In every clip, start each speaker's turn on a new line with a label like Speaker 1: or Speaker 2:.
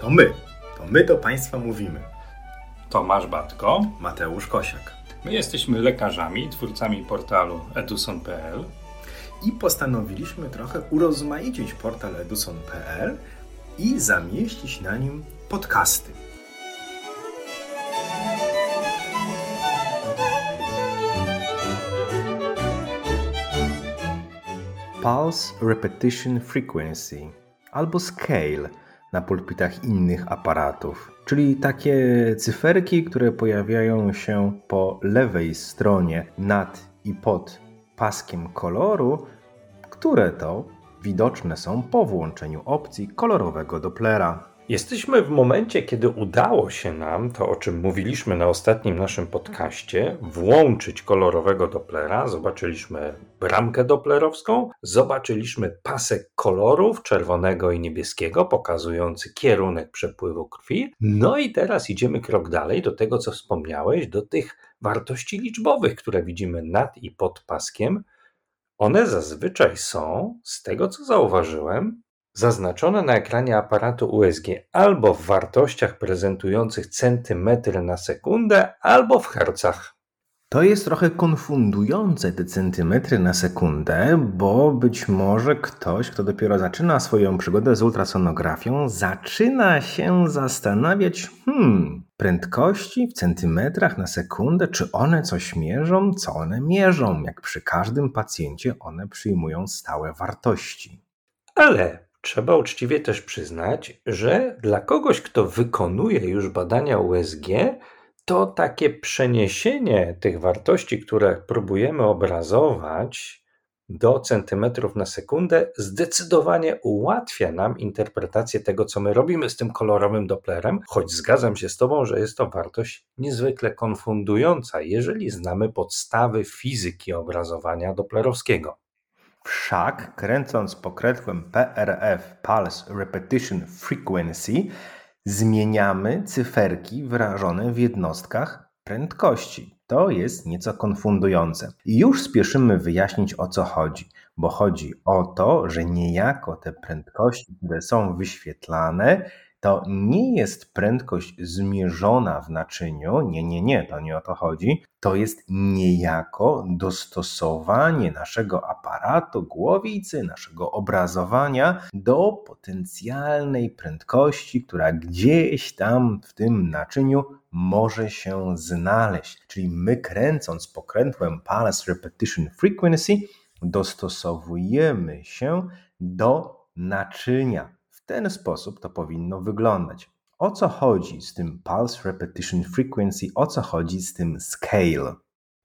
Speaker 1: To my. To my do Państwa mówimy.
Speaker 2: Tomasz Batko.
Speaker 1: Mateusz Kosiak.
Speaker 2: My jesteśmy lekarzami, twórcami portalu eduson.pl
Speaker 1: I postanowiliśmy trochę urozmaicić portal eduson.pl i zamieścić na nim podcasty. Pulse Repetition Frequency albo Scale na pulpitach innych aparatów, czyli takie cyferki, które pojawiają się po lewej stronie nad i pod paskiem koloru, które to widoczne są po włączeniu opcji kolorowego Dopplera.
Speaker 2: Jesteśmy w momencie, kiedy udało się nam, to o czym mówiliśmy na ostatnim naszym podcaście, włączyć kolorowego Dopplera. Zobaczyliśmy bramkę doplerowską, zobaczyliśmy pasek kolorów czerwonego i niebieskiego, pokazujący kierunek przepływu krwi. No i teraz idziemy krok dalej do tego, co wspomniałeś, do tych wartości liczbowych, które widzimy nad i pod paskiem. One zazwyczaj są, z tego co zauważyłem, zaznaczone na ekranie aparatu USG albo w wartościach prezentujących centymetry na sekundę, albo w hercach.
Speaker 1: To jest trochę konfundujące te centymetry na sekundę, bo być może ktoś, kto dopiero zaczyna swoją przygodę z ultrasonografią, zaczyna się zastanawiać, hmm, prędkości w centymetrach na sekundę, czy one coś mierzą, co one mierzą. Jak przy każdym pacjencie, one przyjmują stałe wartości.
Speaker 2: Ale Trzeba uczciwie też przyznać, że dla kogoś, kto wykonuje już badania USG, to takie przeniesienie tych wartości, które próbujemy obrazować do centymetrów na sekundę, zdecydowanie ułatwia nam interpretację tego, co my robimy z tym kolorowym Dopplerem, choć zgadzam się z Tobą, że jest to wartość niezwykle konfundująca, jeżeli znamy podstawy fizyki obrazowania Dopplerowskiego.
Speaker 1: Wszak kręcąc pokrętłem PRF Pulse Repetition Frequency zmieniamy cyferki wyrażone w jednostkach prędkości. To jest nieco konfundujące. I już spieszymy wyjaśnić o co chodzi, bo chodzi o to, że niejako te prędkości, które są wyświetlane, to nie jest prędkość zmierzona w naczyniu, nie, nie, nie, to nie o to chodzi. To jest niejako dostosowanie naszego aparatu głowicy, naszego obrazowania do potencjalnej prędkości, która gdzieś tam w tym naczyniu może się znaleźć. Czyli my kręcąc pokrętłem Pulse Repetition Frequency dostosowujemy się do naczynia ten sposób to powinno wyglądać. O co chodzi z tym Pulse Repetition Frequency? O co chodzi z tym scale?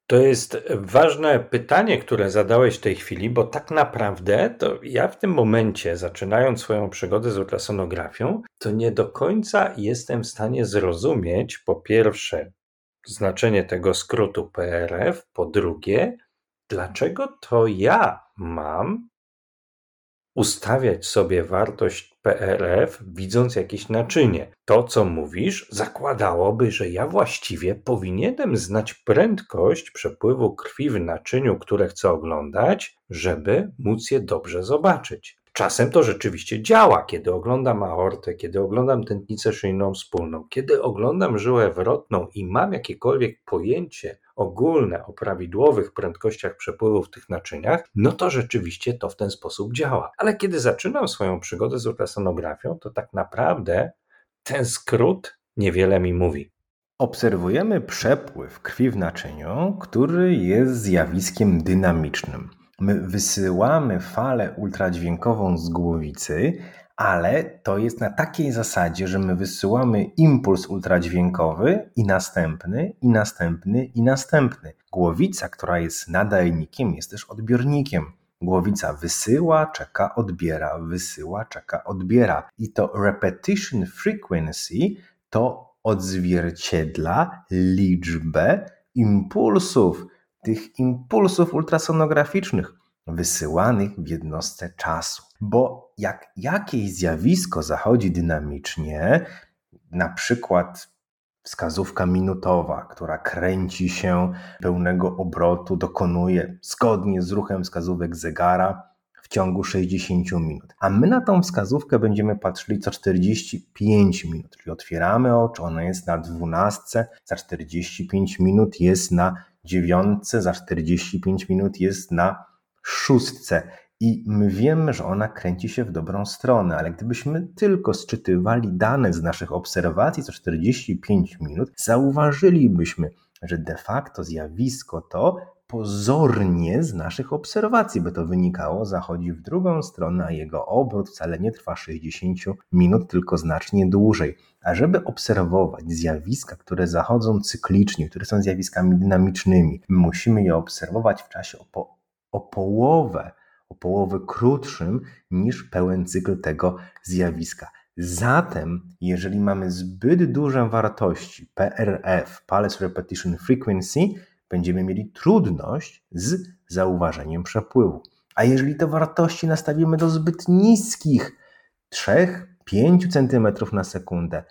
Speaker 2: To jest ważne pytanie, które zadałeś w tej chwili, bo tak naprawdę to ja w tym momencie, zaczynając swoją przygodę z ultrasonografią, to nie do końca jestem w stanie zrozumieć, po pierwsze, znaczenie tego skrótu PRF, po drugie, dlaczego to ja mam ustawiać sobie wartość PRF, widząc jakieś naczynie. To, co mówisz, zakładałoby, że ja właściwie powinienem znać prędkość przepływu krwi w naczyniu, które chcę oglądać, żeby móc je dobrze zobaczyć. Czasem to rzeczywiście działa, kiedy oglądam aortę, kiedy oglądam tętnicę szyjną wspólną, kiedy oglądam żyłę wrotną i mam jakiekolwiek pojęcie ogólne o prawidłowych prędkościach przepływu w tych naczyniach, no to rzeczywiście to w ten sposób działa. Ale kiedy zaczynam swoją przygodę z ultrasonografią, to tak naprawdę ten skrót niewiele mi mówi.
Speaker 1: Obserwujemy przepływ krwi w naczyniu, który jest zjawiskiem dynamicznym. My wysyłamy falę ultradźwiękową z głowicy, ale to jest na takiej zasadzie, że my wysyłamy impuls ultradźwiękowy i następny, i następny, i następny. Głowica, która jest nadajnikiem, jest też odbiornikiem. Głowica wysyła, czeka, odbiera, wysyła, czeka, odbiera. I to repetition frequency to odzwierciedla liczbę impulsów, tych impulsów ultrasonograficznych wysyłanych w jednostce czasu. Bo jak jakieś zjawisko zachodzi dynamicznie, na przykład wskazówka minutowa, która kręci się pełnego obrotu, dokonuje zgodnie z ruchem wskazówek zegara, w ciągu 60 minut. A my na tą wskazówkę będziemy patrzyli co 45 minut, czyli otwieramy oczy, ona jest na 12, za 45 minut jest na 9, za 45 minut jest na szóstce. I my wiemy, że ona kręci się w dobrą stronę, ale gdybyśmy tylko sczytywali dane z naszych obserwacji co 45 minut, zauważylibyśmy, że de facto zjawisko to pozornie z naszych obserwacji, by to wynikało, zachodzi w drugą stronę, a jego obrót wcale nie trwa 60 minut, tylko znacznie dłużej. A żeby obserwować zjawiska, które zachodzą cyklicznie, które są zjawiskami dynamicznymi, musimy je obserwować w czasie po, o połowę o połowę krótszym niż pełen cykl tego zjawiska. Zatem, jeżeli mamy zbyt duże wartości PRF, Pulse Repetition Frequency, będziemy mieli trudność z zauważeniem przepływu. A jeżeli te wartości nastawimy do zbyt niskich 3-5 cm na sekundę,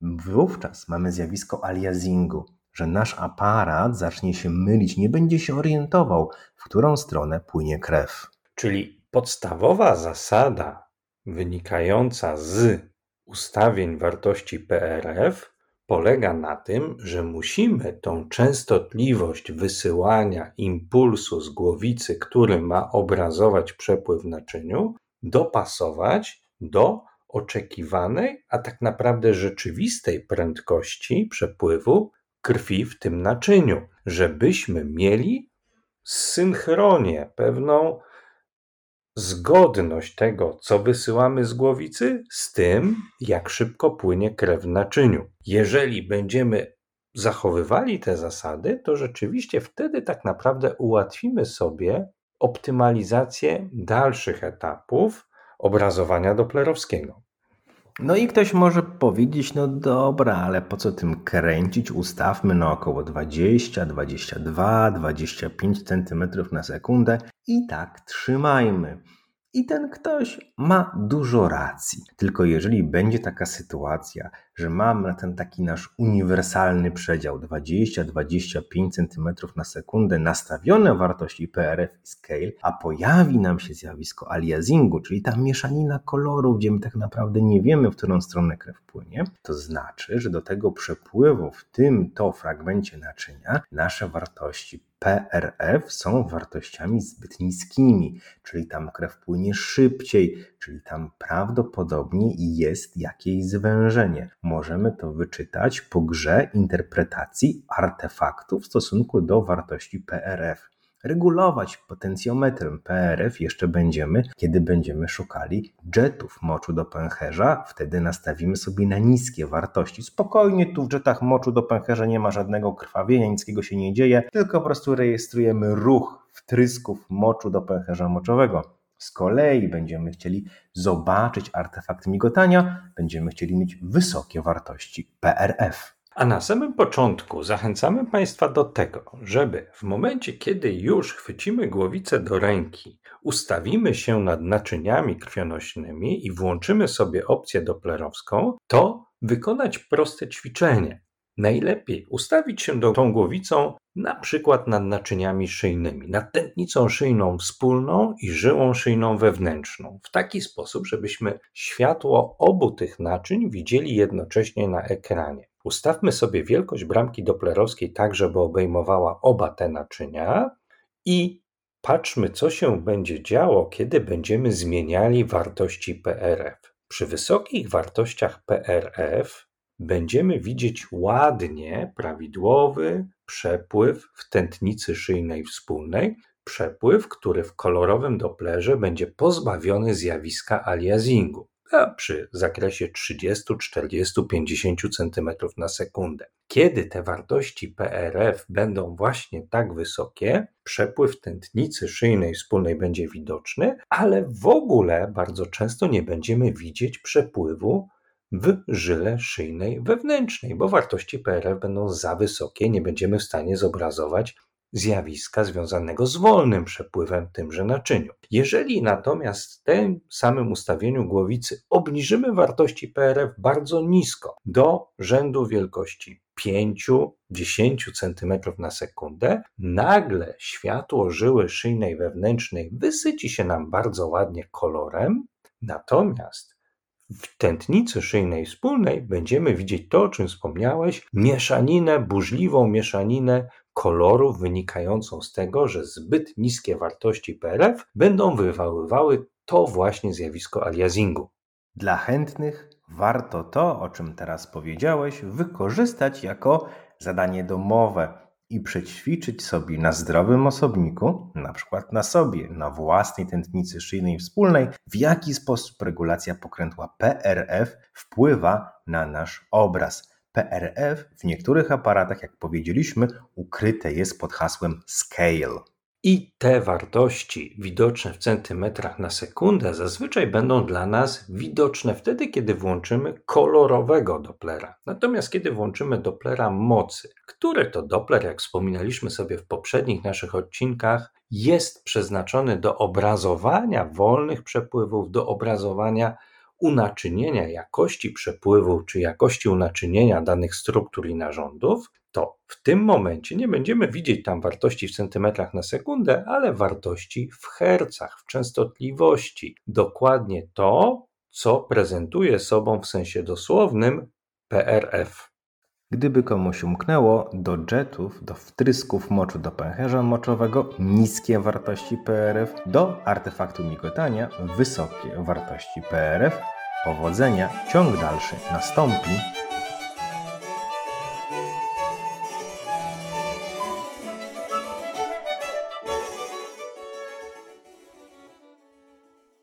Speaker 1: wówczas mamy zjawisko aliasingu, że nasz aparat zacznie się mylić, nie będzie się orientował, w którą stronę płynie krew.
Speaker 2: Czyli podstawowa zasada wynikająca z ustawień wartości PRF polega na tym, że musimy tą częstotliwość wysyłania impulsu z głowicy, który ma obrazować przepływ w naczyniu, dopasować do oczekiwanej, a tak naprawdę rzeczywistej prędkości przepływu krwi w tym naczyniu, żebyśmy mieli synchronię, pewną zgodność tego, co wysyłamy z głowicy, z tym, jak szybko płynie krew w naczyniu. Jeżeli będziemy zachowywali te zasady, to rzeczywiście wtedy tak naprawdę ułatwimy sobie optymalizację dalszych etapów obrazowania doplerowskiego.
Speaker 1: No i ktoś może powiedzieć, no dobra, ale po co tym kręcić? Ustawmy na około 20, 22, 25 cm na sekundę i tak trzymajmy. I ten ktoś ma dużo racji. Tylko jeżeli będzie taka sytuacja, że mamy ten taki nasz uniwersalny przedział 20-25 cm na sekundę nastawione wartości PRF i scale, a pojawi nam się zjawisko aliasingu, czyli ta mieszanina kolorów, gdzie my tak naprawdę nie wiemy, w którą stronę krew płynie, to znaczy, że do tego przepływu w tym to fragmencie naczynia nasze wartości PRF są wartościami zbyt niskimi, czyli tam krew płynie szybciej, czyli tam prawdopodobnie jest jakieś zwężenie. Możemy to wyczytać po grze interpretacji artefaktu w stosunku do wartości PRF. Regulować potencjometrem PRF jeszcze będziemy, kiedy będziemy szukali jetów moczu do pęcherza. Wtedy nastawimy sobie na niskie wartości. Spokojnie, tu w jetach moczu do pęcherza nie ma żadnego krwawienia, nickiego się nie dzieje, tylko po prostu rejestrujemy ruch wtrysków moczu do pęcherza moczowego. Z kolei będziemy chcieli zobaczyć artefakt migotania, będziemy chcieli mieć wysokie wartości PRF.
Speaker 2: A na samym początku zachęcamy Państwa do tego, żeby w momencie, kiedy już chwycimy głowicę do ręki, ustawimy się nad naczyniami krwionośnymi i włączymy sobie opcję doplerowską, to wykonać proste ćwiczenie. Najlepiej ustawić się do tą głowicą na przykład nad naczyniami szyjnymi, nad tętnicą szyjną wspólną i żyłą szyjną wewnętrzną, w taki sposób, żebyśmy światło obu tych naczyń widzieli jednocześnie na ekranie. Ustawmy sobie wielkość bramki doplerowskiej tak, żeby obejmowała oba te naczynia i patrzmy, co się będzie działo, kiedy będziemy zmieniali wartości PRF. Przy wysokich wartościach PRF będziemy widzieć ładnie prawidłowy przepływ w tętnicy szyjnej wspólnej, przepływ, który w kolorowym doplerze będzie pozbawiony zjawiska aliasingu a przy zakresie 30, 40, 50 cm na sekundę. Kiedy te wartości PRF będą właśnie tak wysokie, przepływ tętnicy szyjnej wspólnej będzie widoczny, ale w ogóle bardzo często nie będziemy widzieć przepływu w żyle szyjnej wewnętrznej, bo wartości PRF będą za wysokie, nie będziemy w stanie zobrazować zjawiska związanego z wolnym przepływem tymże naczyniu. Jeżeli natomiast w tym samym ustawieniu głowicy obniżymy wartości PRF bardzo nisko, do rzędu wielkości 5-10 cm na sekundę, nagle światło żyły szyjnej wewnętrznej wysyci się nam bardzo ładnie kolorem, natomiast w tętnicy szyjnej wspólnej będziemy widzieć to, o czym wspomniałeś, mieszaninę, burzliwą mieszaninę kolorów wynikającą z tego, że zbyt niskie wartości PRF będą wywoływały to właśnie zjawisko aliasingu.
Speaker 1: Dla chętnych warto to, o czym teraz powiedziałeś, wykorzystać jako zadanie domowe i przećwiczyć sobie na zdrowym osobniku, na przykład na sobie, na własnej tętnicy szyjnej wspólnej, w jaki sposób regulacja pokrętła PRF wpływa na nasz obraz. PRF w niektórych aparatach, jak powiedzieliśmy, ukryte jest pod hasłem scale.
Speaker 2: I te wartości widoczne w centymetrach na sekundę zazwyczaj będą dla nas widoczne wtedy, kiedy włączymy kolorowego Dopplera. Natomiast kiedy włączymy Dopplera mocy, który to Doppler, jak wspominaliśmy sobie w poprzednich naszych odcinkach, jest przeznaczony do obrazowania wolnych przepływów, do obrazowania unaczynienia jakości przepływu czy jakości unaczynienia danych struktur i narządów, to w tym momencie nie będziemy widzieć tam wartości w centymetrach na sekundę, ale wartości w hercach, w częstotliwości. Dokładnie to, co prezentuje sobą w sensie dosłownym PRF.
Speaker 1: Gdyby komuś umknęło, do jetów, do wtrysków moczu do pęcherza moczowego niskie wartości PRF, do artefaktu migotania wysokie wartości PRF. Powodzenia, ciąg dalszy nastąpi